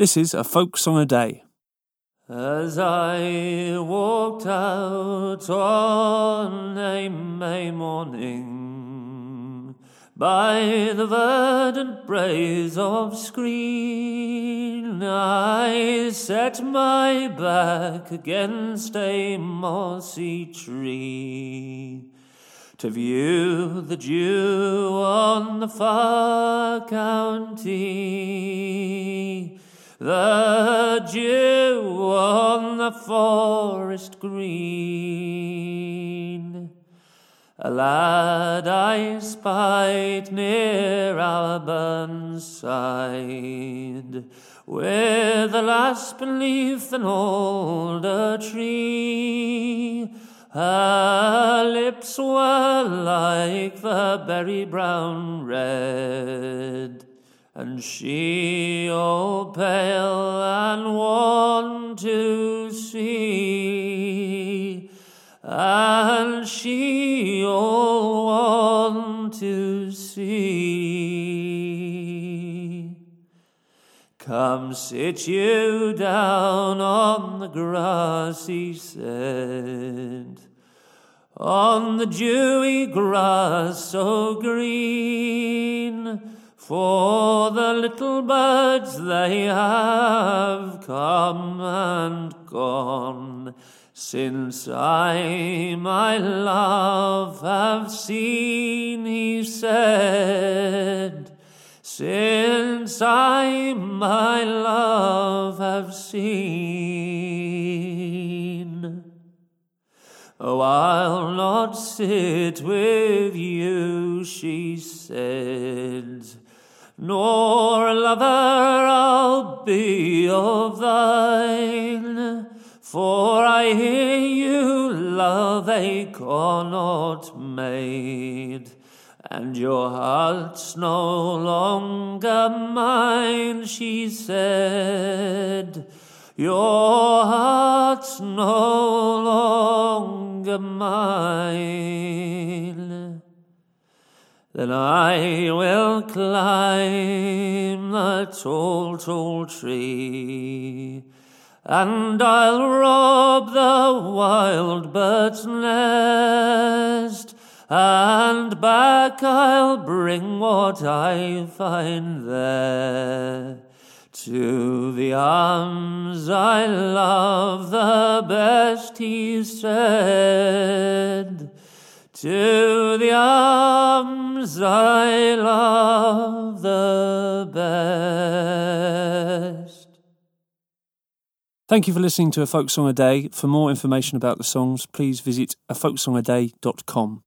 This is a folk song a day. As I walked out on a May morning by the verdant braes of Skreen, I set my back against a mossy tree to view the dew on the far county the dew on the forest green. A lad I spied near our burn side, with a lass beneath an older tree. Her lips were like the berry brown red and she all pale and wan to see, and she all wan to see. Come sit you down on the grass, he said, on the dewy grass so green for the little birds they have come and gone since I my love have seen, he said. Since I my love have seen. Oh, I'll not sit with you, she said nor lover I'll be of thine. For I hear you love a connaught maid, and your heart's no longer mine, she said. Your heart's no longer mine then I will climb the tall, tall tree, and I'll rob the wild bird's nest, and back I'll bring what I find there. To the arms I love the best, he said. To the arms I love the best. Thank you for listening to A Folk Song a Day. For more information about the songs, please visit afolksongaday.com.